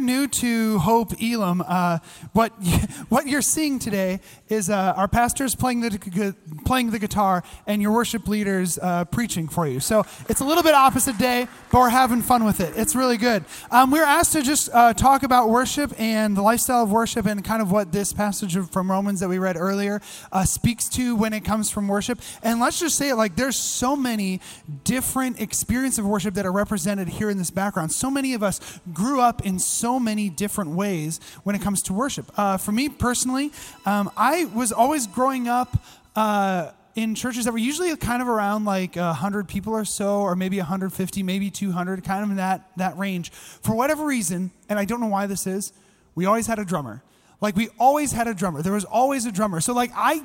you're new to Hope Elam, uh, what what you're seeing today is uh, our pastors playing the playing the guitar and your worship leaders uh, preaching for you. So it's a little bit opposite day, but we're having fun with it. It's really good. Um, we're asked to just uh, talk about worship and the lifestyle of worship and kind of what this passage from Romans that we read earlier uh, speaks to when it comes from worship. And let's just say it like there's so many different experiences of worship that are represented here in this background. So many of us grew up in so many different ways when it comes to worship. Uh, for me personally, um, I was always growing up. Uh, in churches that were usually kind of around like 100 people or so, or maybe 150, maybe 200, kind of in that, that range. For whatever reason, and I don't know why this is, we always had a drummer. Like, we always had a drummer. There was always a drummer. So, like, I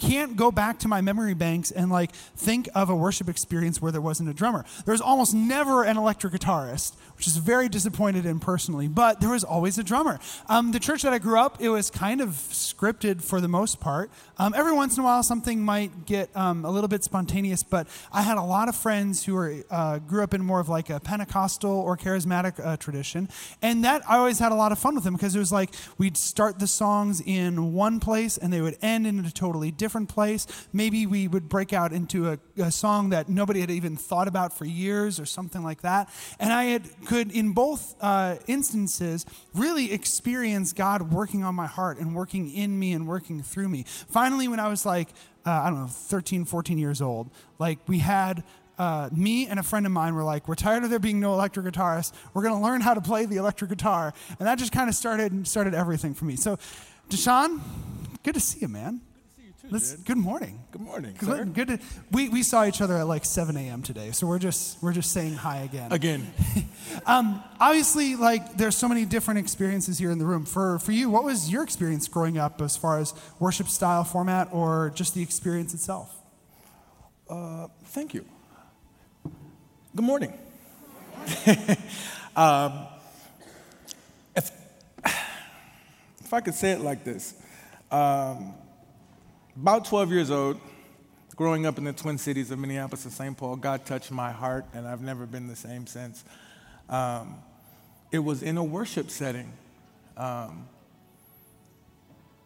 can't go back to my memory banks and like think of a worship experience where there wasn't a drummer. There's almost never an electric guitarist, which is very disappointed in personally, but there was always a drummer. Um, the church that I grew up, it was kind of scripted for the most part. Um, every once in a while, something might get um, a little bit spontaneous, but I had a lot of friends who were uh, grew up in more of like a Pentecostal or charismatic uh, tradition, and that I always had a lot of fun with them because it was like we'd start the songs in one place and they would end in a totally different place. Maybe we would break out into a, a song that nobody had even thought about for years or something like that. And I had, could, in both uh, instances, really experience God working on my heart and working in me and working through me. Finally, when I was like, uh, I don't know, 13, 14 years old, like we had uh, me and a friend of mine were like, we're tired of there being no electric guitarists. We're going to learn how to play the electric guitar. And that just kind of started, started everything for me. So, Deshaun, good to see you, man. Let's, good morning. Good morning. Good, sir. good to, we, we saw each other at like 7 a.m. today, so we're just we're just saying hi again. Again. um, obviously, like there's so many different experiences here in the room. For for you, what was your experience growing up as far as worship style, format, or just the experience itself? Uh, thank you. Good morning. um, if, if I could say it like this. Um, about 12 years old, growing up in the Twin Cities of Minneapolis and St. Paul, God touched my heart, and I've never been the same since. Um, it was in a worship setting. Um,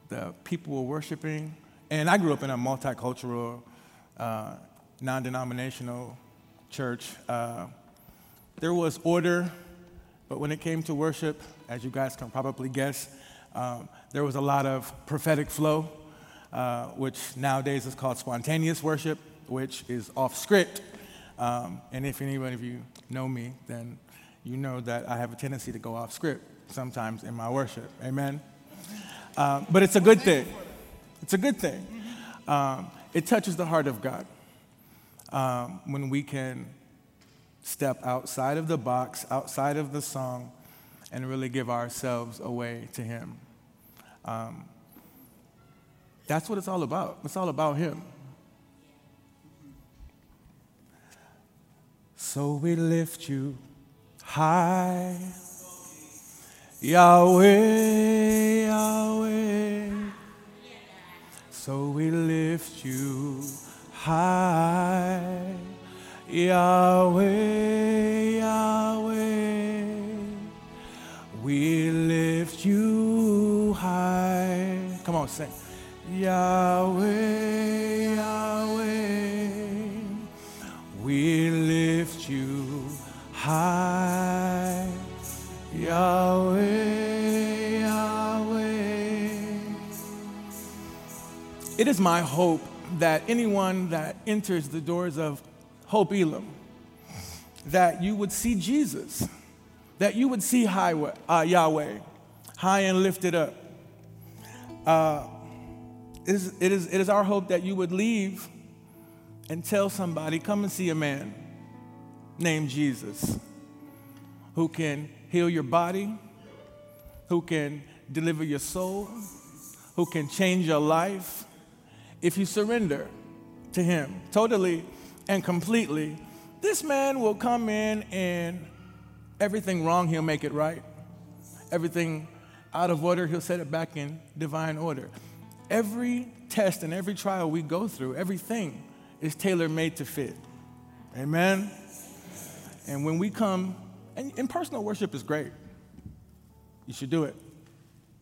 the people were worshiping, and I grew up in a multicultural, uh, non denominational church. Uh, there was order, but when it came to worship, as you guys can probably guess, um, there was a lot of prophetic flow. Uh, which nowadays is called spontaneous worship, which is off script. Um, and if any of you know me, then you know that I have a tendency to go off script sometimes in my worship. Amen? Um, but it's a good thing. It's a good thing. Um, it touches the heart of God um, when we can step outside of the box, outside of the song, and really give ourselves away to Him. Um, that's what it's all about. It's all about Him. So we lift you high, Yahweh, Yahweh. So we lift you high, Yahweh, Yahweh. We lift you high. Come on, sing. Yahweh, Yahweh, we lift you high. Yahweh, Yahweh. It is my hope that anyone that enters the doors of Hope Elam, that you would see Jesus, that you would see uh, Yahweh, high and lifted up. Uh, it is, it, is, it is our hope that you would leave and tell somebody, come and see a man named Jesus who can heal your body, who can deliver your soul, who can change your life if you surrender to him totally and completely. This man will come in and everything wrong, he'll make it right. Everything out of order, he'll set it back in divine order. Every test and every trial we go through, everything is tailor made to fit. Amen? And when we come, and, and personal worship is great, you should do it.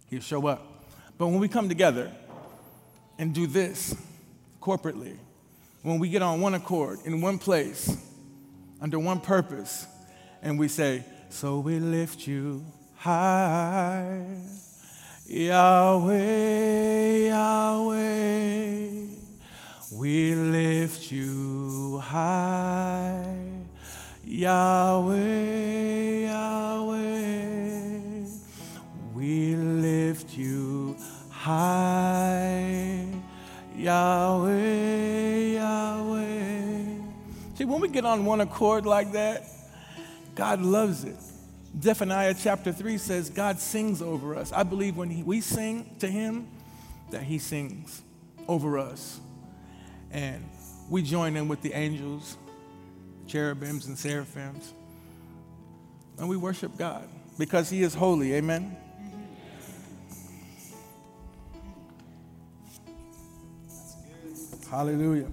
you'll show up. But when we come together and do this corporately, when we get on one accord in one place, under one purpose, and we say, So we lift you high, Yahweh, Yahweh, we lift you high, Yahweh, Yahweh, we lift you high, Yahweh, Yahweh. See, when we get on one accord like that, God loves it. Zephaniah chapter 3 says God sings over us. I believe when he, we sing to Him, that He sings over us. And we join in with the angels, cherubims, and seraphims. And we worship God because He is holy. Amen. Hallelujah.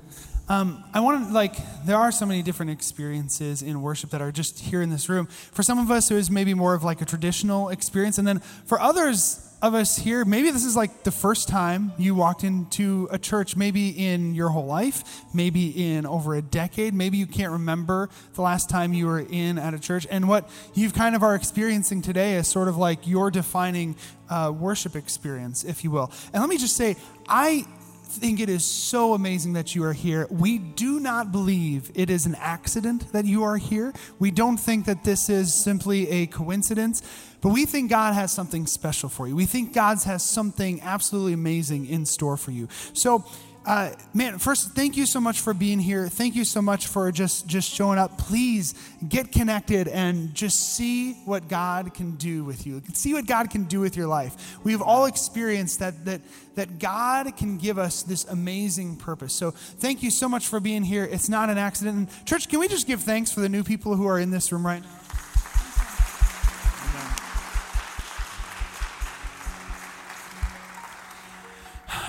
Um, I want to, like, there are so many different experiences in worship that are just here in this room. For some of us, it was maybe more of like a traditional experience. And then for others of us here, maybe this is like the first time you walked into a church, maybe in your whole life, maybe in over a decade. Maybe you can't remember the last time you were in at a church. And what you've kind of are experiencing today is sort of like your defining uh, worship experience, if you will. And let me just say, I think it is so amazing that you are here. We do not believe it is an accident that you are here. We don't think that this is simply a coincidence, but we think God has something special for you. We think God has something absolutely amazing in store for you. So, uh, man, first, thank you so much for being here. Thank you so much for just just showing up. Please get connected and just see what God can do with you. See what God can do with your life. We've all experienced that that that God can give us this amazing purpose. So, thank you so much for being here. It's not an accident. And church, can we just give thanks for the new people who are in this room right now?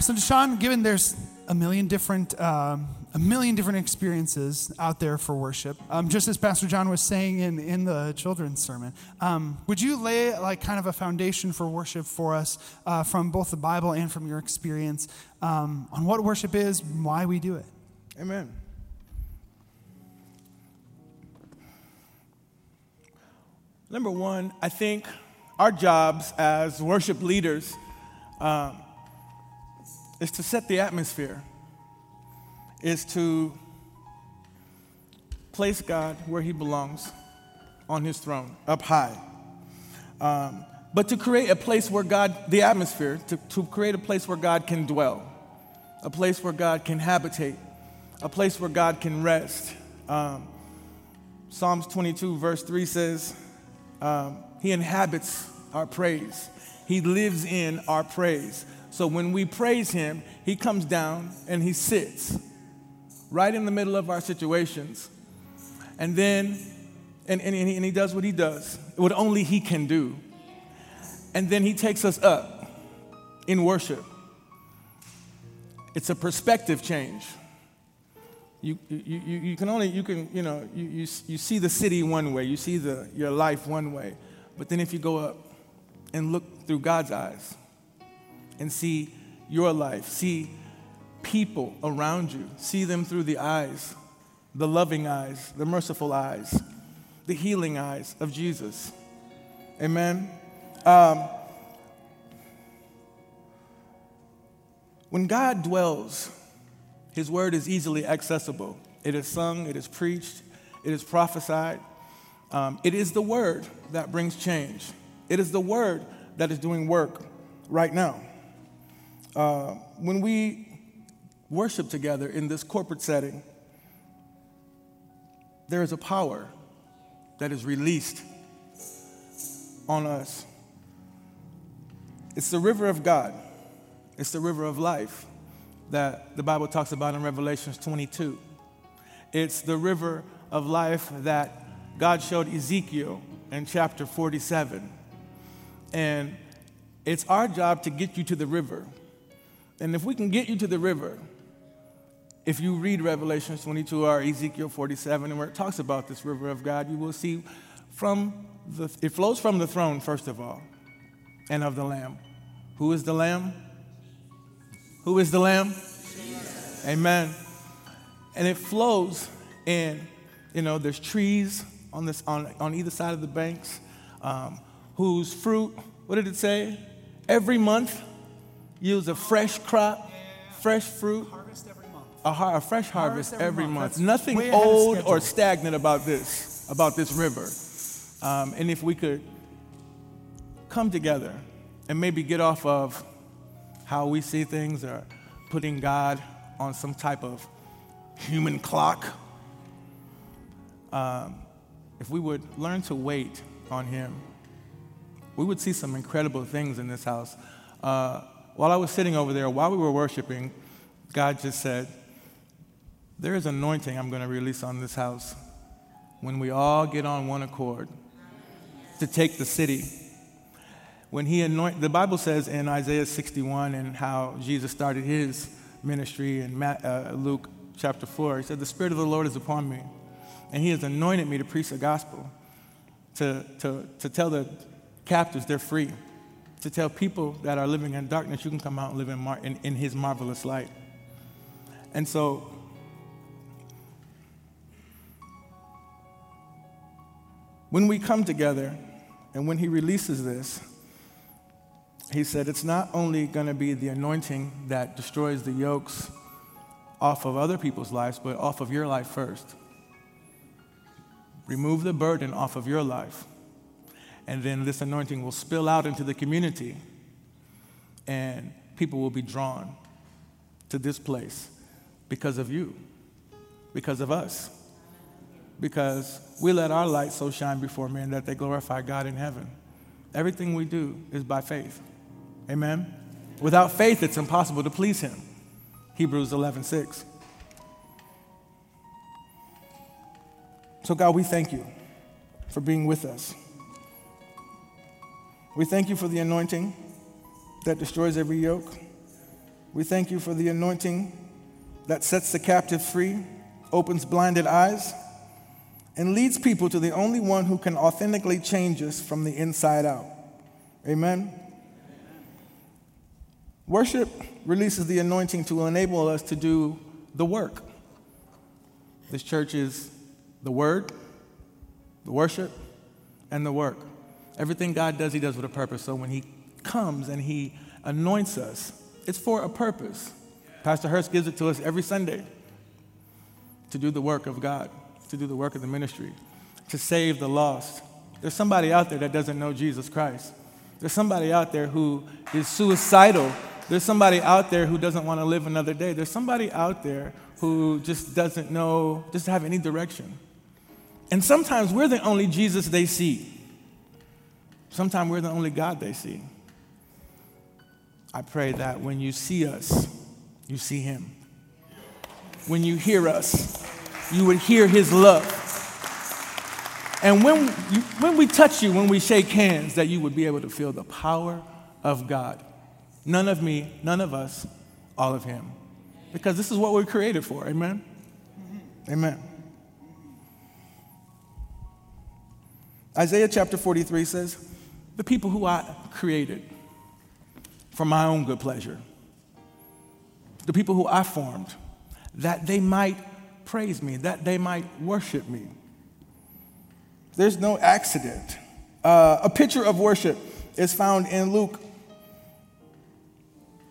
So, Deshaun, given there's a million different um, a million different experiences out there for worship. Um, just as Pastor John was saying in, in the children's sermon, um, would you lay like kind of a foundation for worship for us uh, from both the Bible and from your experience um, on what worship is, why we do it? Amen. Number one, I think our jobs as worship leaders um, is to set the atmosphere, is to place God where he belongs on his throne, up high. Um, but to create a place where God, the atmosphere, to, to create a place where God can dwell, a place where God can habitate, a place where God can rest. Um, Psalms 22, verse 3 says, um, He inhabits our praise, He lives in our praise. So when we praise Him, He comes down and He sits right in the middle of our situations. And then, and, and, and, he, and He does what He does, what only He can do. And then He takes us up in worship. It's a perspective change. You, you, you, you can only, you can, you know, you, you, you see the city one way, you see the, your life one way. But then if you go up and look through God's eyes, and see your life, see people around you, see them through the eyes, the loving eyes, the merciful eyes, the healing eyes of Jesus. Amen. Um, when God dwells, His word is easily accessible. It is sung, it is preached, it is prophesied. Um, it is the word that brings change. It is the word that is doing work right now. Uh, when we worship together in this corporate setting, there is a power that is released on us. It's the river of God, it's the river of life that the Bible talks about in Revelations 22. It's the river of life that God showed Ezekiel in chapter 47. And it's our job to get you to the river. And if we can get you to the river, if you read Revelation 22 or Ezekiel 47, and where it talks about this river of God, you will see from the, it flows from the throne, first of all, and of the Lamb. Who is the Lamb? Who is the Lamb? Jesus. Amen. And it flows in, you know, there's trees on, this, on, on either side of the banks um, whose fruit, what did it say? Every month yields a fresh crop, fresh fruit. A, har- a fresh harvest, harvest every, every, month. month. Nothing old or stagnant about this, about this river. Um, and if we could come together and maybe get off of how we see things or putting God on some type of human clock, um, if we would learn to wait on Him, we would see some incredible things in this house. Uh, while I was sitting over there, while we were worshiping, God just said, There is anointing I'm going to release on this house when we all get on one accord to take the city. When he anointed, the Bible says in Isaiah 61 and how Jesus started his ministry in uh, Luke chapter 4, he said, The Spirit of the Lord is upon me, and he has anointed me to preach the gospel, to, to, to tell the captives they're free, to tell people that are living in darkness you can come out and live in, mar- in, in his marvelous light. And so when we come together and when he releases this, he said it's not only going to be the anointing that destroys the yokes off of other people's lives, but off of your life first. Remove the burden off of your life. And then this anointing will spill out into the community, and people will be drawn to this place because of you, because of us because we let our light so shine before men that they glorify God in heaven. Everything we do is by faith. Amen. Without faith, it's impossible to please Him. Hebrews 11 6. So, God, we thank you for being with us. We thank you for the anointing that destroys every yoke. We thank you for the anointing that sets the captive free, opens blinded eyes and leads people to the only one who can authentically change us from the inside out. Amen? Worship releases the anointing to enable us to do the work. This church is the word, the worship, and the work. Everything God does, He does with a purpose. So when He comes and He anoints us, it's for a purpose. Pastor Hurst gives it to us every Sunday to do the work of God to do the work of the ministry, to save the lost. There's somebody out there that doesn't know Jesus Christ. There's somebody out there who is suicidal. There's somebody out there who doesn't want to live another day. There's somebody out there who just doesn't know, just have any direction. And sometimes we're the only Jesus they see. Sometimes we're the only God they see. I pray that when you see us, you see Him. When you hear us, you would hear his love. And when, you, when we touch you, when we shake hands, that you would be able to feel the power of God. None of me, none of us, all of him. Because this is what we're created for. Amen? Amen. Isaiah chapter 43 says, The people who I created for my own good pleasure, the people who I formed, that they might praise me, that they might worship me. There's no accident. Uh, a picture of worship is found in Luke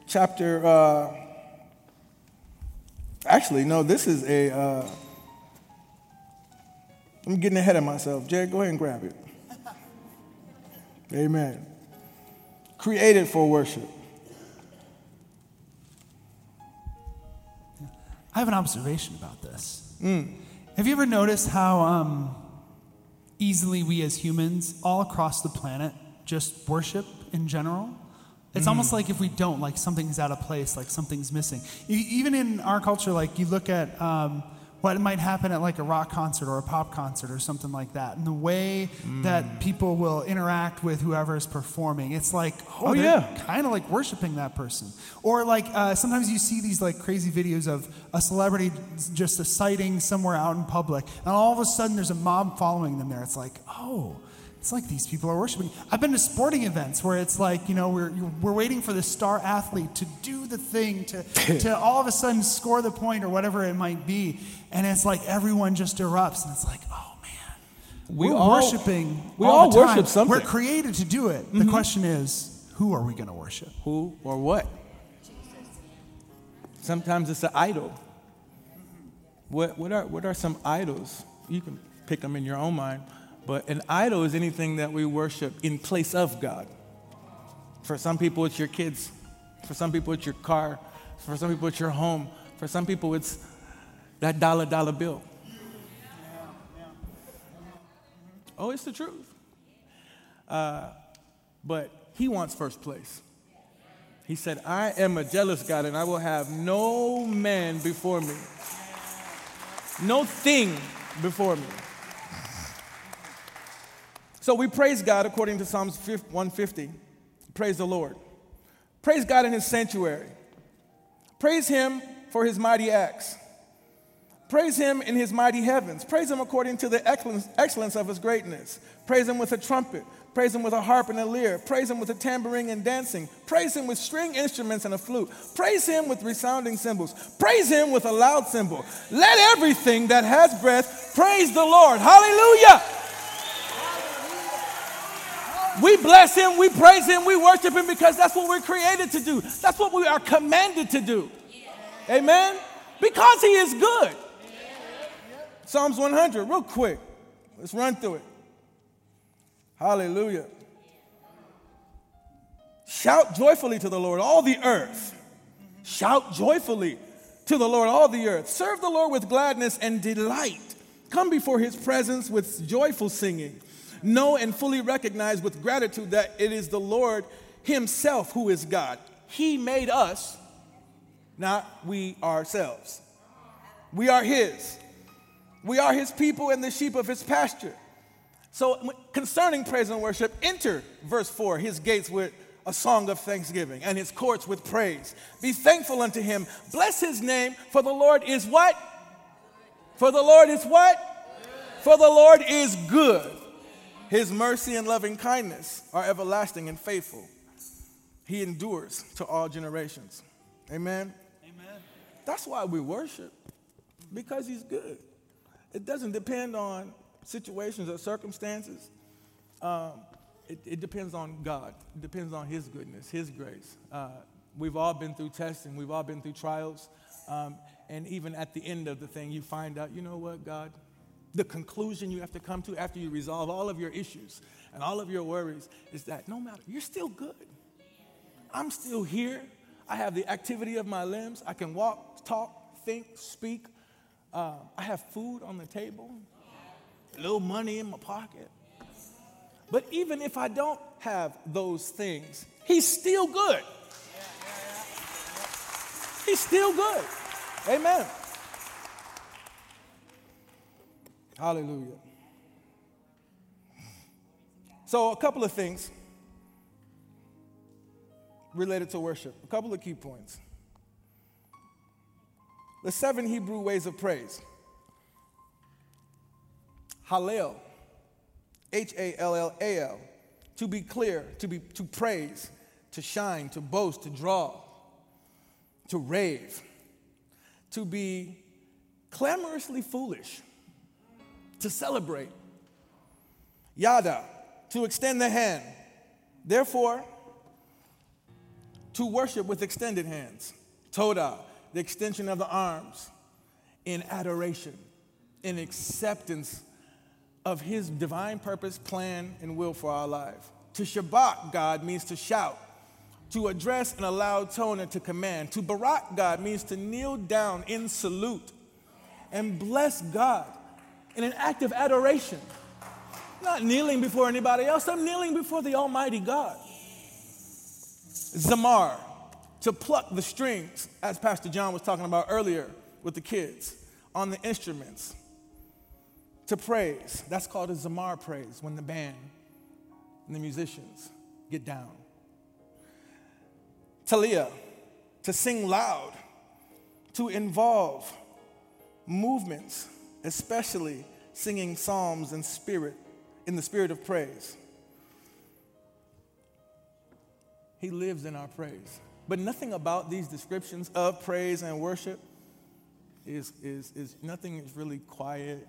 chapter. Uh, actually, no, this is a. Uh, I'm getting ahead of myself. Jared, go ahead and grab it. Amen. Created for worship. I have an observation about this. Mm. Have you ever noticed how um, easily we as humans, all across the planet, just worship in general? It's mm. almost like if we don't, like something's out of place, like something's missing. Even in our culture, like you look at. Um, what might happen at like a rock concert or a pop concert or something like that, and the way that people will interact with whoever is performing, it's like, oh, Oh, they're yeah. kind of like worshiping that person. Or like uh, sometimes you see these like crazy videos of a celebrity just a sighting somewhere out in public, and all of a sudden there's a mob following them there. It's like, oh, it's like these people are worshiping. I've been to sporting events where it's like, you know, we're, we're waiting for the star athlete to do the thing, to, to all of a sudden score the point or whatever it might be. And it's like everyone just erupts, and it's like, oh man. We We're all- worshiping. we all all worship something. We're created to do it. The mm-hmm. question is, who are we going to worship? Who or what? Sometimes it's an idol. What, what, are, what are some idols? You can pick them in your own mind. But an idol is anything that we worship in place of God. For some people, it's your kids. For some people, it's your car. For some people, it's your home. For some people, it's that dollar dollar bill. Oh, it's the truth. Uh, but he wants first place. He said, I am a jealous God and I will have no man before me, no thing before me. So we praise God according to Psalms 150. Praise the Lord. Praise God in his sanctuary. Praise him for his mighty acts. Praise him in his mighty heavens. Praise him according to the excellence, of his greatness. Praise him with a trumpet. Praise him with a harp and a lyre. Praise him with a tambourine and dancing. Praise him with string instruments and a flute. Praise him with resounding cymbals. Praise him with a loud cymbal. Let everything that has breath praise the Lord. Hallelujah. We bless him, we praise him, we worship him because that's what we're created to do. That's what we are commanded to do. Amen? Because he is good. Psalms 100, real quick. Let's run through it. Hallelujah. Shout joyfully to the Lord, all the earth. Shout joyfully to the Lord, all the earth. Serve the Lord with gladness and delight. Come before his presence with joyful singing. Know and fully recognize with gratitude that it is the Lord himself who is God. He made us, not we ourselves. We are his. We are his people and the sheep of his pasture. So, concerning praise and worship, enter verse 4 his gates with a song of thanksgiving and his courts with praise. Be thankful unto him. Bless his name, for the Lord is what? For the Lord is what? For the Lord is good. His mercy and loving kindness are everlasting and faithful. He endures to all generations. Amen. Amen. That's why we worship, because He's good. It doesn't depend on situations or circumstances. Um, it, it depends on God. It depends on His goodness, His grace. Uh, we've all been through testing, we've all been through trials. Um, and even at the end of the thing, you find out, you know what, God? The conclusion you have to come to after you resolve all of your issues and all of your worries is that no matter, you're still good. I'm still here. I have the activity of my limbs. I can walk, talk, think, speak. Uh, I have food on the table, a little money in my pocket. But even if I don't have those things, He's still good. He's still good. Amen. Hallelujah. So, a couple of things related to worship, a couple of key points. The seven Hebrew ways of praise Hallel, H A L L A L, to be clear, to, be, to praise, to shine, to boast, to draw, to rave, to be clamorously foolish, to celebrate. Yada, to extend the hand. Therefore, to worship with extended hands. Toda, the extension of the arms in adoration, in acceptance of his divine purpose, plan, and will for our life. To Shabach God means to shout, to address in a loud tone and to command. To barak God means to kneel down in salute and bless God in an act of adoration. not kneeling before anybody else, I'm kneeling before the Almighty God. Zamar, to pluck the strings, as Pastor John was talking about earlier with the kids, on the instruments. To praise, that's called a Zamar praise when the band and the musicians get down. Talia, to sing loud, to involve movements, especially singing psalms in spirit, in the spirit of praise. He lives in our praise. But nothing about these descriptions of praise and worship is, is, is nothing is really quiet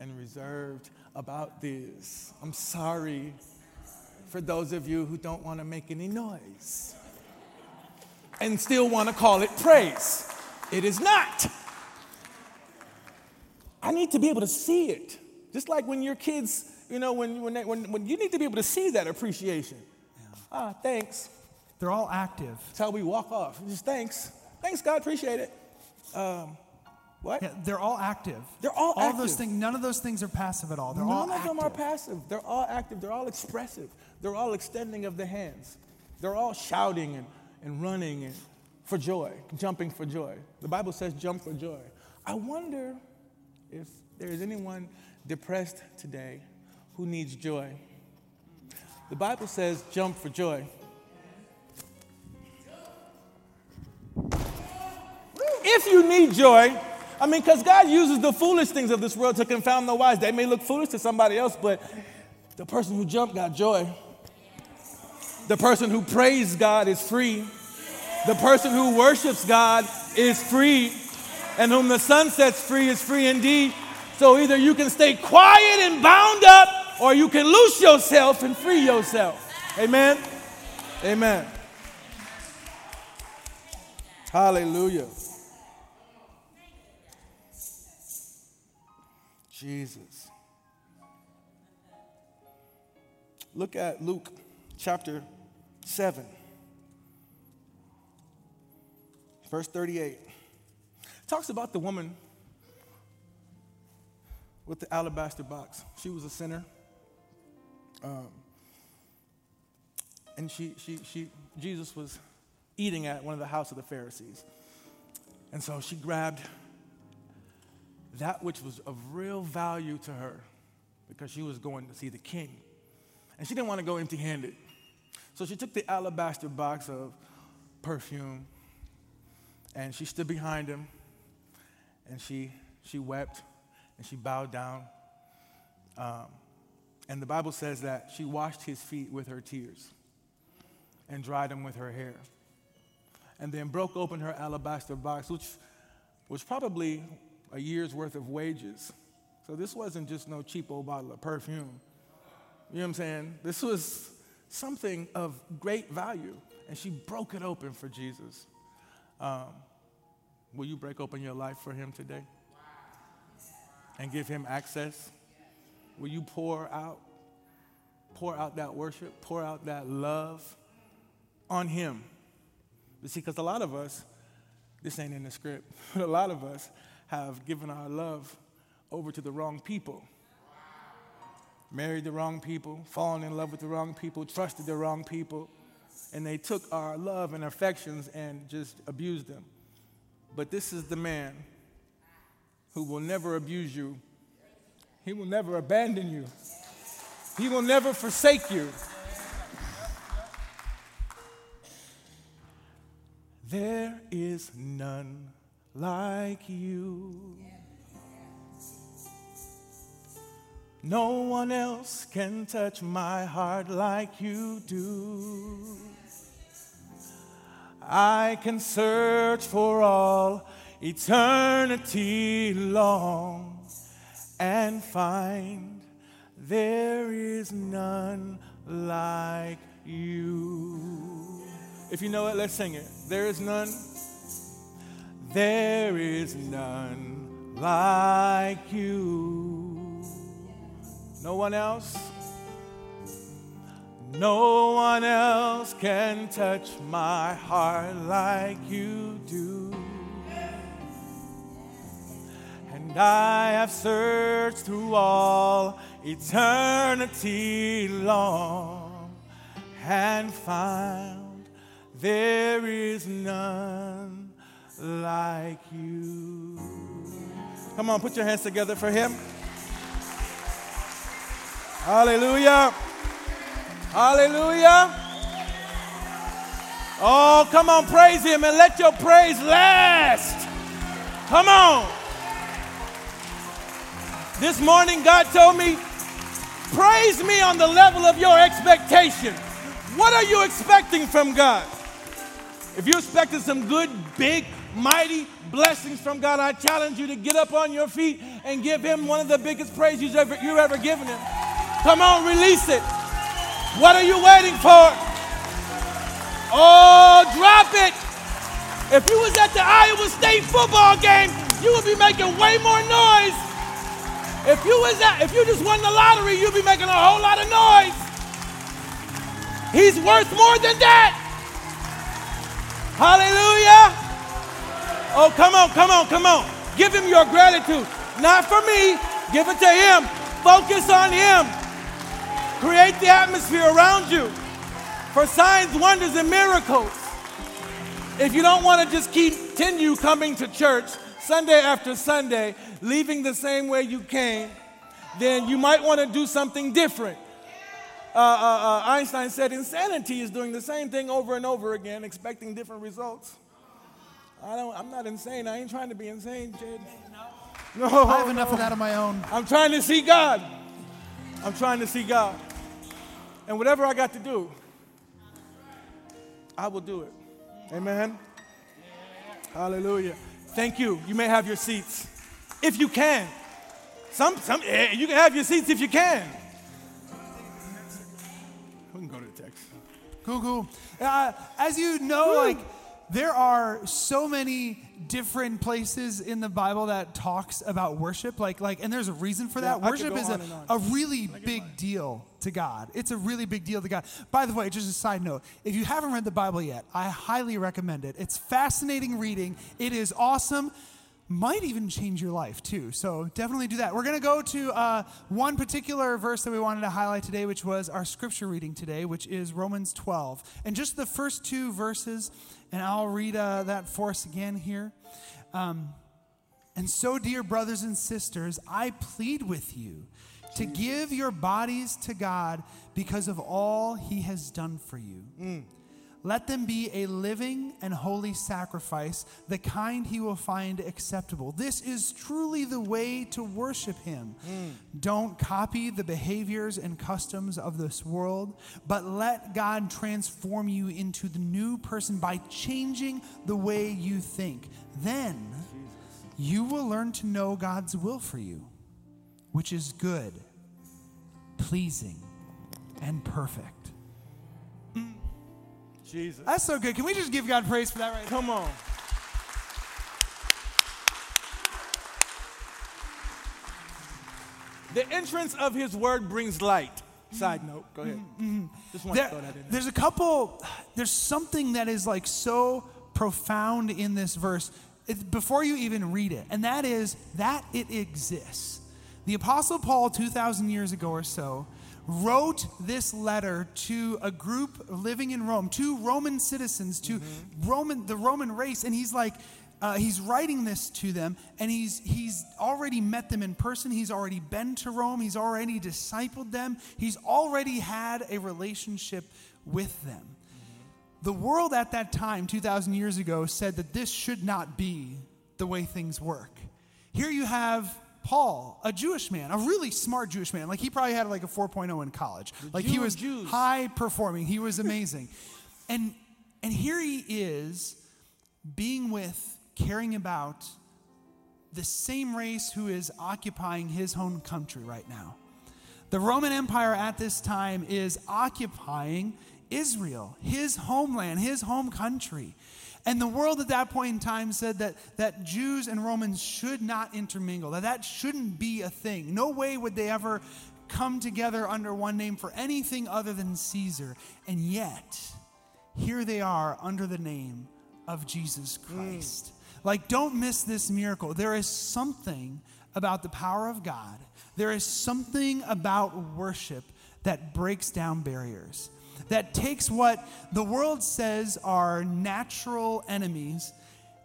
and reserved about this. I'm sorry for those of you who don't want to make any noise and still want to call it praise. It is not. I need to be able to see it. Just like when your kids, you know, when, when, they, when, when you need to be able to see that appreciation. Ah, thanks. They're all active. That's how we walk off. Just thanks. Thanks, God. Appreciate it. Um, what? Yeah, they're all active. They're all all active. those things. None of those things are passive at all. They're all None of active. them are passive. They're all active. They're all expressive. They're all extending of the hands. They're all shouting and, and running and for joy, jumping for joy. The Bible says jump for joy. I wonder if there is anyone depressed today who needs joy. The Bible says jump for joy. If you need joy, I mean, because God uses the foolish things of this world to confound the wise. They may look foolish to somebody else, but the person who jumped got joy. The person who praised God is free. The person who worships God is free. And whom the Son sets free is free indeed. So either you can stay quiet and bound up, or you can loose yourself and free yourself. Amen. Amen. Hallelujah. Jesus. Look at Luke chapter 7, verse 38. Talks about the woman with the alabaster box. She was a sinner. Um, and she, she, she, Jesus was eating at one of the house of the Pharisees. And so she grabbed that which was of real value to her because she was going to see the king. And she didn't want to go empty handed. So she took the alabaster box of perfume and she stood behind him and she, she wept and she bowed down. Um, and the Bible says that she washed his feet with her tears and dried them with her hair. And then broke open her alabaster box, which was probably a year's worth of wages. So this wasn't just no cheap old bottle of perfume. You know what I'm saying? This was something of great value. And she broke it open for Jesus. Um, will you break open your life for him today? And give him access? Will you pour out, pour out that worship, pour out that love on him? You see, because a lot of us, this ain't in the script, but a lot of us have given our love over to the wrong people. Married the wrong people, fallen in love with the wrong people, trusted the wrong people, and they took our love and affections and just abused them. But this is the man who will never abuse you, he will never abandon you, he will never forsake you. There is none like you. No one else can touch my heart like you do. I can search for all eternity long and find there is none like you. If you know it, let's sing it. There is none. There is none like you. No one else. No one else can touch my heart like you do. And I have searched through all eternity long and found there is none like you. Come on, put your hands together for him. Hallelujah. Hallelujah. Oh, come on, praise him and let your praise last. Come on. This morning, God told me, praise me on the level of your expectation. What are you expecting from God? If you're expecting some good, big, mighty blessings from God, I challenge you to get up on your feet and give Him one of the biggest praise you've ever, you've ever given Him. Come on, release it. What are you waiting for? Oh, drop it. If you was at the Iowa State football game, you would be making way more noise. If you was at, if you just won the lottery, you'd be making a whole lot of noise. He's worth more than that. Hallelujah. Oh, come on, come on, come on. Give him your gratitude. Not for me. Give it to him. Focus on him. Create the atmosphere around you for signs, wonders, and miracles. If you don't want to just continue coming to church Sunday after Sunday, leaving the same way you came, then you might want to do something different. Uh, uh, uh, Einstein said insanity is doing the same thing over and over again, expecting different results. I don't, I'm not insane. I ain't trying to be insane, Jed. No, I have enough of that on my own. I'm trying to see God. I'm trying to see God. And whatever I got to do, I will do it. Amen. Hallelujah. Thank you. You may have your seats if you can. Some, some, eh, you can have your seats if you can. We can go to the text. Cool, cool. Uh, as you know, like there are so many different places in the Bible that talks about worship. Like, like, and there's a reason for that. Yeah, worship is a, on and on. a really big deal to God. It's a really big deal to God. By the way, just a side note: if you haven't read the Bible yet, I highly recommend it. It's fascinating reading. It is awesome. Might even change your life too. So definitely do that. We're going to go to uh, one particular verse that we wanted to highlight today, which was our scripture reading today, which is Romans 12. And just the first two verses, and I'll read uh, that for us again here. Um, and so, dear brothers and sisters, I plead with you to give your bodies to God because of all he has done for you. Let them be a living and holy sacrifice, the kind he will find acceptable. This is truly the way to worship him. Mm. Don't copy the behaviors and customs of this world, but let God transform you into the new person by changing the way you think. Then you will learn to know God's will for you, which is good, pleasing, and perfect. Jesus. That's so good. Can we just give God praise for that right Come on. The entrance of his word brings light. Side note, go ahead. Mm-hmm. Mm-hmm. Just want to throw that in there. there's a couple there's something that is like so profound in this verse it, before you even read it and that is that it exists the apostle paul 2000 years ago or so wrote this letter to a group living in rome to roman citizens to roman the roman race and he's like uh, he's writing this to them and he's he's already met them in person. He's already been to rome. He's already discipled them. He's already had a relationship with them. The world at that time 2000 years ago said that this should not be the way things work. Here you have paul a jewish man a really smart jewish man. Like he probably had like a 4.0 in college. Like he Jew of was Jews. high performing. He was amazing. And and here he is being with caring about the same race who is occupying his own country right now. The Roman Empire at this time is occupying Israel, his homeland, his home country. And the world at that point in time said that, that Jews and Romans should not intermingle, that that shouldn't be a thing. No way would they ever come together under one name for anything other than Caesar. And yet, here they are under the name of Jesus mm. Christ. Like, don't miss this miracle. There is something about the power of God, there is something about worship that breaks down barriers, that takes what the world says are natural enemies,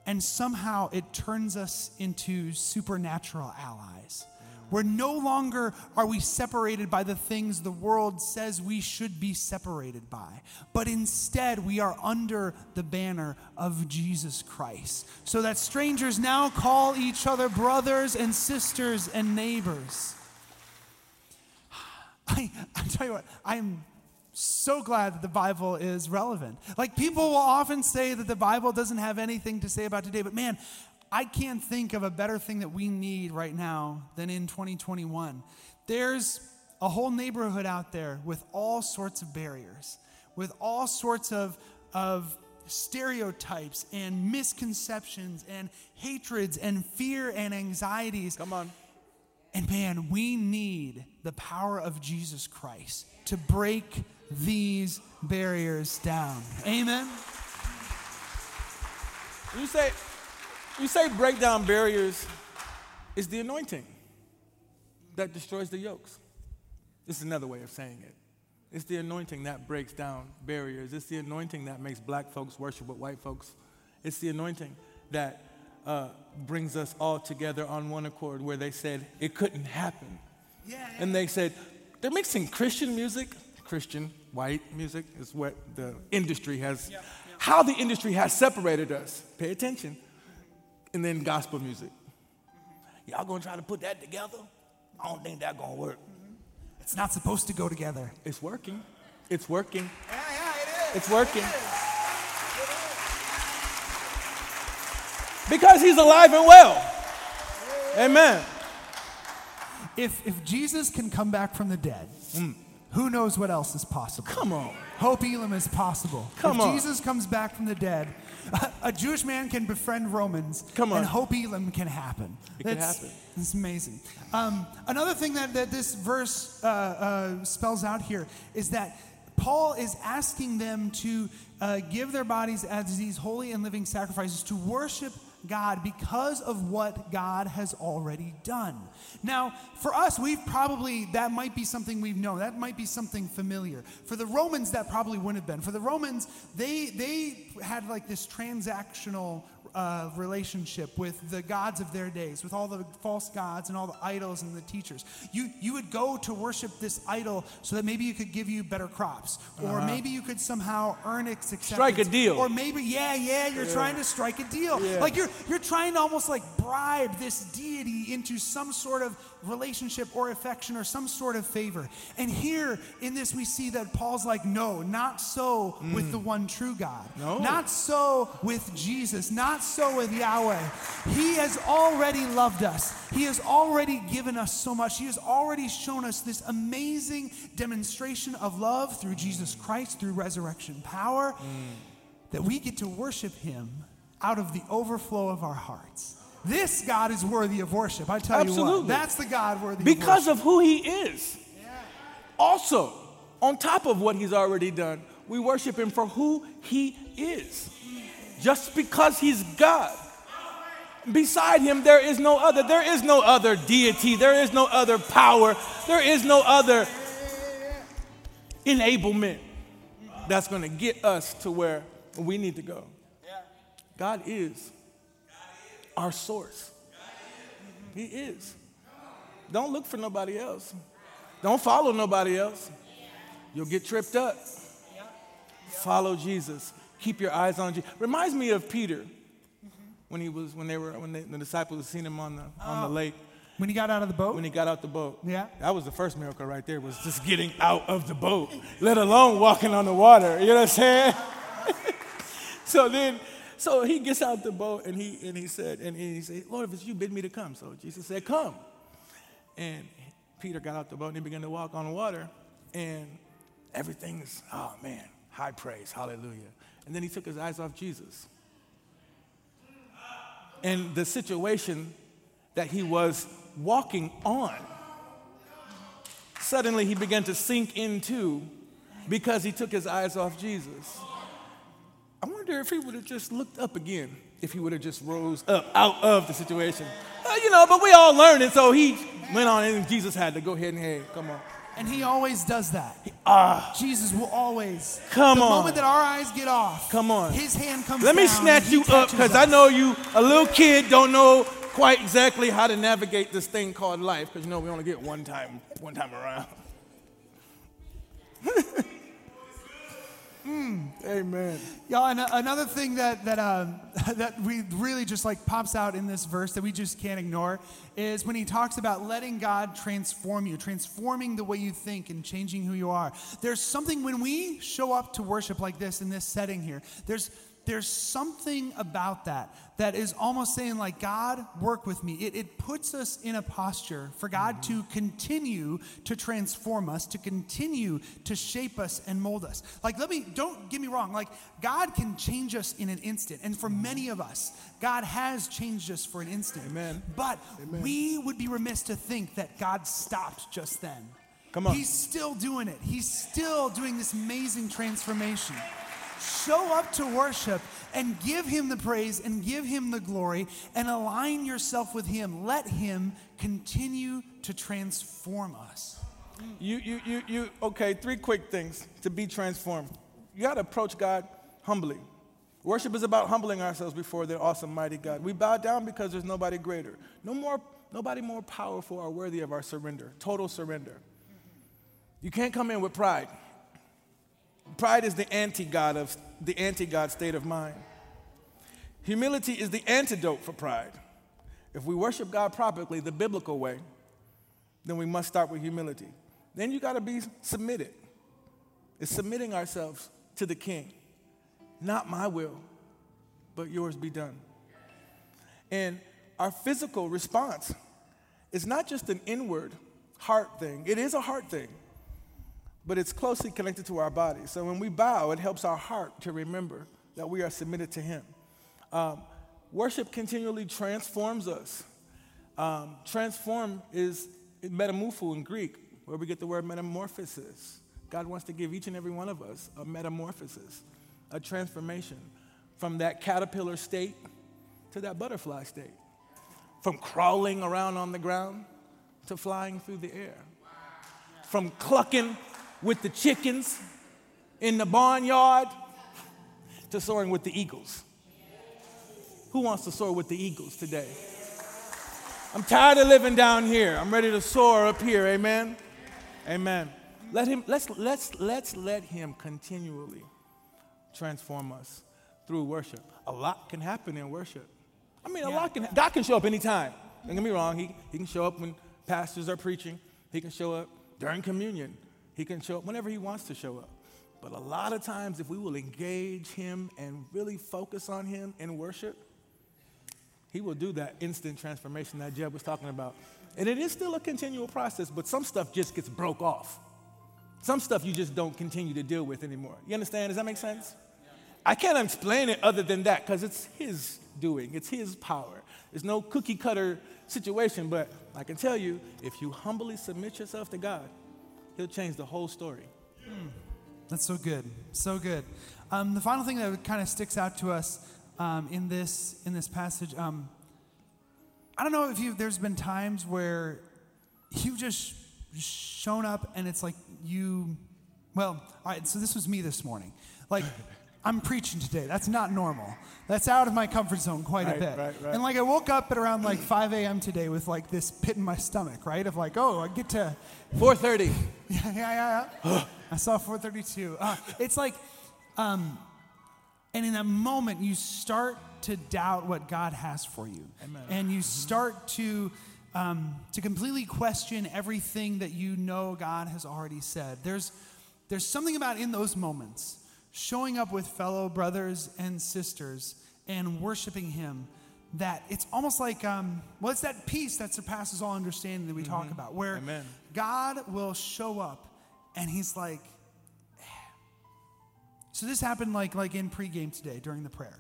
and somehow it turns us into supernatural allies where no longer are we separated by the things the world says we should be separated by, but instead we are under the banner of Jesus Christ. So that strangers now call each other brothers and sisters and neighbors. I, I tell you what, I am so glad that the Bible is relevant. Like people will often say that the Bible doesn't have anything to say about today, but man, I can't think of a better thing that we need right now than in 2021. There's a whole neighborhood out there with all sorts of barriers, with all sorts of, of stereotypes and misconceptions and hatreds and fear and anxieties. Come on. And man, we need the power of Jesus Christ to break these barriers down. Amen. You say, you say break down barriers is the anointing that destroys the yokes. This is another way of saying it. It's the anointing that breaks down barriers. It's the anointing that makes black folks worship with white folks. It's the anointing that uh, brings us all together on one accord where they said it couldn't happen. Yeah. And they said, they're mixing Christian music, Christian white music is what the industry has, how the industry has separated us. Pay attention. And then gospel music. Y'all gonna try to put that together? I don't think that gonna work. Mm-hmm. It's not supposed to go together. It's working. It's working. Yeah, yeah, it is. It's working. Because he's alive and well. Amen. If, if Jesus can come back from the dead, mm. Who knows what else is possible? Come on. Hope Elam is possible. Come if on. Jesus comes back from the dead, a, a Jewish man can befriend Romans. Come on. And Hope Elam can happen. It can happen. It's amazing. Um, another thing that, that this verse uh, uh, spells out here is that Paul is asking them to uh, give their bodies as these holy and living sacrifices to worship God because of what God has already done. Now, for us, we've probably, that might be something we've known. That might be something familiar. For the Romans, that probably wouldn't have been. For the Romans, they, they had like this transactional uh, relationship with the gods of their days, with all the false gods and all the idols and the teachers. You, you would go to worship this idol so that maybe you could give you better crops, or maybe you could somehow earn its acceptance. Uh-huh. Strike a deal. Or maybe, yeah, yeah, you're trying to strike a deal. Yeah. Like you're, you're trying to almost like bribe this deity into some sort of relationship or affection or some sort of favor. And here in this, we see that Paul's like, no, not so with the one true God. No. Not so with Jesus. Not so with Yahweh. He has already loved us. He has already given us so much. He has already shown us this amazing demonstration of love through Jesus Christ, through resurrection power, that we get to worship Him out of the overflow of our hearts. This God is worthy of worship. I tell you Absolutely. what, that's the God worthy Because of of who he is. Also, on top of what he's already done, we worship him for who he is. Just because he's God. Beside him, there is no other. There is no other deity. There is no other power. There is no other enablement that's going to get us to where we need to go. God is our source. He is. Don't look for nobody else. Don't follow nobody else. You'll get tripped up. Follow Jesus. Keep your eyes on Jesus. Reminds me of Peter when he was when they were when they, the disciples had seen him on the on the oh. lake When he got out of the boat? when he got out the boat. Yeah. That was the first miracle right there, was just getting out of the boat, let alone walking on the water. You know what I'm saying? so then, so he gets out the boat and he and he said, and he said, Lord, if it's you, bid me to come. So Jesus said, Come. And Peter got out the boat and he began to walk on the water. And everything's, oh man, high praise, hallelujah. And then he took his eyes off Jesus. And the situation that he was walking on suddenly he began to sink into because he took his eyes off Jesus. I wonder if he would have just looked up again, if he would have just rose up out of the situation. Uh, you know, but we all learned it, so he went on and Jesus had to go ahead and, hey, come on. And he always does that. Ah, Jesus will always. Come the on. The moment that our eyes get off, Come on. his hand comes let me snatch you up because I know you, a little kid, don't know quite exactly how to navigate this thing called life because you know we only get one time, one time around. Amen. Yeah, and uh, another thing that that um, that we really just like pops out in this verse that we just can't ignore is when he talks about letting God transform you, transforming the way you think and changing who you are. There's something when we show up to worship like this in this setting here. There's there's something about that that is almost saying like god work with me. It, it puts us in a posture for god to mm-hmm. continue to transform us to continue to shape us and mold us. Like let me don't get me wrong like god can change us in an instant. And for mm-hmm. many of us god has changed us for an instant. Amen. but we would be remiss to think that god stopped just then. Come on. he's still doing it. He's still doing this amazing transformation show up to worship and give him the praise and give him the glory and align yourself with him. Let him continue to transform us. You, you, you, you, okay, three quick things to be transformed. You got to approach God humbly. Worship is about humbling ourselves before the awesome, mighty God. We bow down because there's nobody greater. No more, nobody more powerful or worthy of our surrender, total surrender. You can't come in with pride. Pride is the anti-God of the anti-God state of mind. Humility is the antidote for pride. If we worship God properly, the biblical way, then we must start with humility. Then you got to be submitted. It's submitting ourselves to the King. Not my will, but yours be done. And our physical response is not just an inward heart thing, it is a heart thing, but it's closely connected to our body. So when we bow, it helps our heart to remember that we are submitted to Him. Um, worship continually transforms us. Um, transform is metamorpho in Greek, where we get the word metamorphosis. God wants to give each and every one of us a metamorphosis, a transformation from that caterpillar state to that butterfly state, from crawling around on the ground to flying through the air, from clucking with the chickens in the barnyard to soaring with the eagles. Who wants to soar with the eagles today? I'm tired of living down here. I'm ready to soar up here. Amen. Amen. Let him let's let's let's let him continually transform us through worship. A lot can happen in worship. I mean, a lot can God can show up anytime. Don't get me wrong. He, he can show up when pastors are preaching. He can show up during communion. He can show up whenever he wants to show up. But a lot of times, if we will engage him and really focus on him in worship, he will do that instant transformation that Jeb was talking about. And it is still a continual process, but some stuff just gets broke off. Some stuff you just don't continue to deal with anymore. You understand? Does that make sense? I can't explain it other than that because it's his doing, it's his power. There's no cookie cutter situation, but I can tell you if you humbly submit yourself to God, he'll change the whole story. That's so good, so good. Um, the final thing that kind of sticks out to us um, in this in this passage, um, I don't know if you there's been times where you've just shown up and it's like you, well, all right. So this was me this morning, like. I'm preaching today. That's not normal. That's out of my comfort zone quite Right, a bit. right, right. And like I woke up at around like 5 a.m. today with like this pit in my stomach, right? Of like, oh, I get to 4:30. yeah, yeah, yeah. yeah. I saw 432. Uh, it's like, um, and in that moment, you start to doubt what God has for you, and you start to um, to completely question everything that you know God has already said. There's there's something about in those moments showing up with fellow brothers and sisters and worshiping Him that it's almost like um, well, it's that peace that surpasses all understanding that we talk about, where Amen. God will show up and he's like, "Eh." so this happened like like in pregame today during the prayer.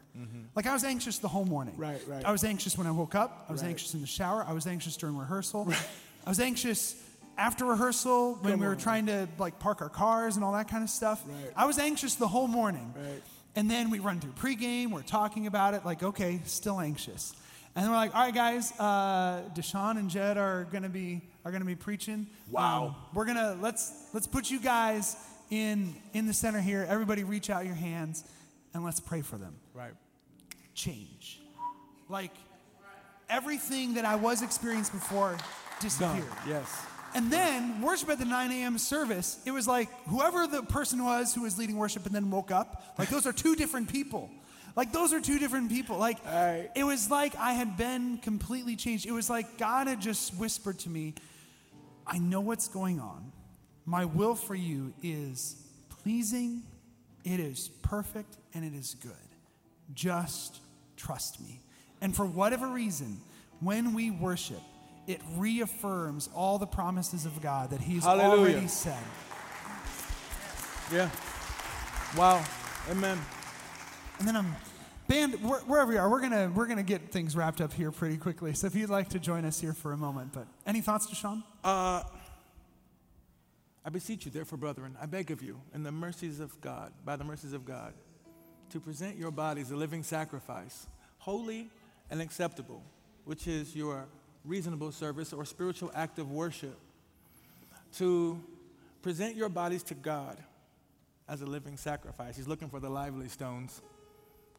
Like I was anxious the whole morning. Right, right. I was anxious when I woke up. I was Right. anxious in the shower. I was anxious during rehearsal. I was anxious after rehearsal when Come we were on. trying to like park our cars and all that kind of stuff. Right. I was anxious the whole morning. Right. And then we run through pregame, we're talking about it, like, okay, still anxious. And then we're like, all right, guys, uh, Deshaun and Jed are gonna be are gonna be preaching. Wow. Um, we're gonna let's let's put you guys in in the center here. Everybody reach out your hands and let's pray for them. Right. Change. Like everything that I was experienced before Done. disappeared. Yes. And then worship at the 9 a.m. service, it was like whoever the person was who was leading worship and then woke up, like those are two different people. Like those are two different people. Like Right. it was like I had been completely changed. It was like God had just whispered to me, I know what's going on. My will for you is pleasing, it is perfect, and it is good. Just trust me. And for whatever reason, when we worship, it reaffirms all the promises of God that He's Hallelujah. already said. Yeah. Wow. Amen. And then I'm band, wh- wherever you are, we're gonna we're gonna get things wrapped up here pretty quickly. So if you'd like to join us here for a moment, but any thoughts, Deshaun? Uh, I beseech you, therefore, brethren, I beg of you, in the mercies of God, by the mercies of God, to present your bodies a living sacrifice, holy and acceptable, which is your reasonable service or spiritual act of worship. To present your bodies to God as a living sacrifice. He's looking for the lively stones.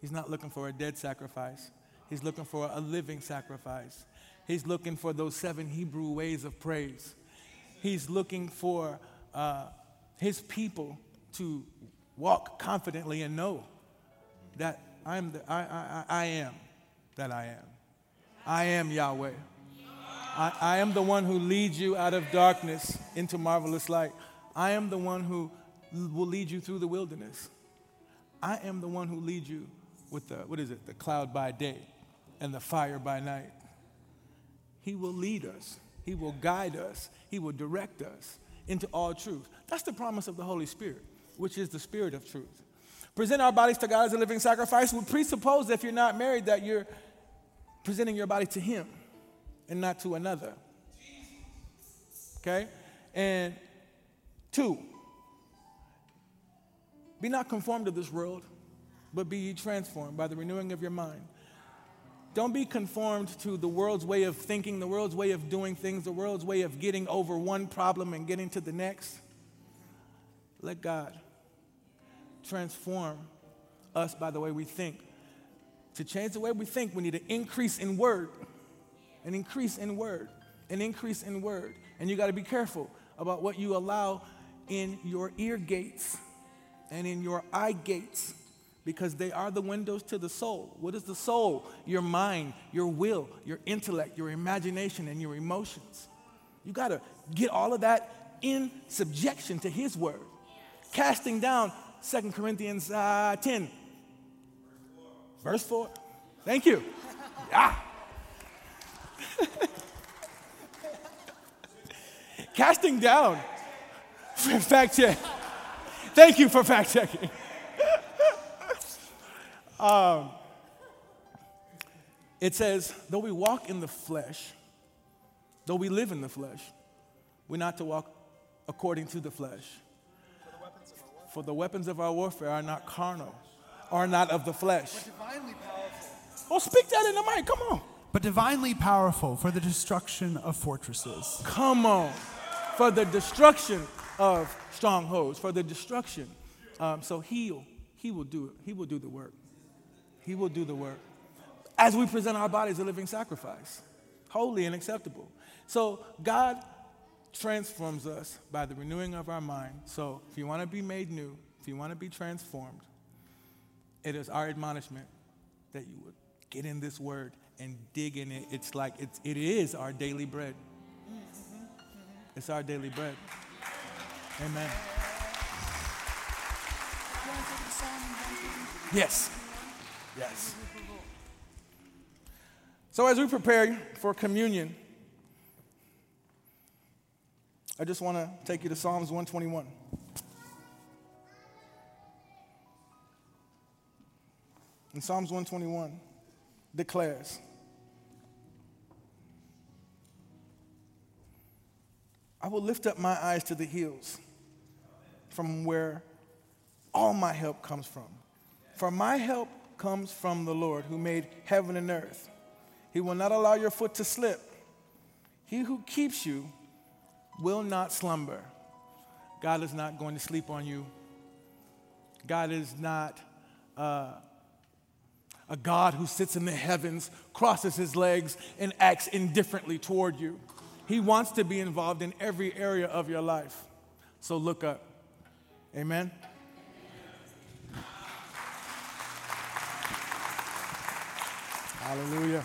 He's not looking for a dead sacrifice. He's looking for a living sacrifice. He's looking for those seven Hebrew ways of praise. He's looking for uh, his people to walk confidently and know that I'm the, I, I, I I am that I am. I am Yahweh. I, I am the one who leads you out of darkness into marvelous light. I am the one who will lead you through the wilderness. I am the one who leads you with the, what is it, the cloud by day and the fire by night. He will lead us, He will guide us, He will direct us into all truth. That's the promise of the Holy Spirit, which is the Spirit of truth. Present our bodies to God as a living sacrifice would presuppose that if you're not married, that you're presenting your body to Him and not to another. Okay? And two, be not conformed to this world, but be ye transformed by the renewing of your mind. Don't be conformed to the world's way of thinking, the world's way of doing things, the world's way of getting over one problem and getting to the next. Let God transform us by the way we think. To change the way we think, we need an increase in word, an increase in word, an increase in word. And you got to be careful about what you allow in your ear gates and in your eye gates because they are the windows to the soul. What is the soul? Your mind, your will, your intellect, your imagination, and your emotions. You got to get all of that in subjection to His word. Casting down 2 Corinthians uh, 10, verse 4. Thank you. Yeah. Casting down. Fact check. Thank you for fact checking. um, it says, though we walk in the flesh, though we live in the flesh, we're not to walk according to the flesh. For the weapons of our warfare are not carnal, are not of the flesh. Powerful. Oh, speak that in the mic. Come on. But divinely powerful for the destruction of fortresses. Come on. For the destruction of strongholds, for the destruction. Um, so he'll, he will do it. He will do the work. He will do the work. As we present our bodies a living sacrifice, holy and acceptable. So God transforms us by the renewing of our mind. So if you want to be made new, if you want to be transformed, it is our admonishment that you would get in this word and dig in it. It's like it's, it is our daily bread. It's our daily bread. Amen. Yes. Yes. So as we prepare for communion, I just want to take you to Psalms 121. In Psalms 121 declares, I will lift up my eyes to the hills from where all my help comes from. For my help comes from the Lord who made heaven and earth. He will not allow your foot to slip. He who keeps you will not slumber. God is not going to sleep on you. God is not uh, a God who sits in the heavens, crosses his legs, and acts indifferently toward you. He wants to be involved in every area of your life. So look up. Amen. Hallelujah.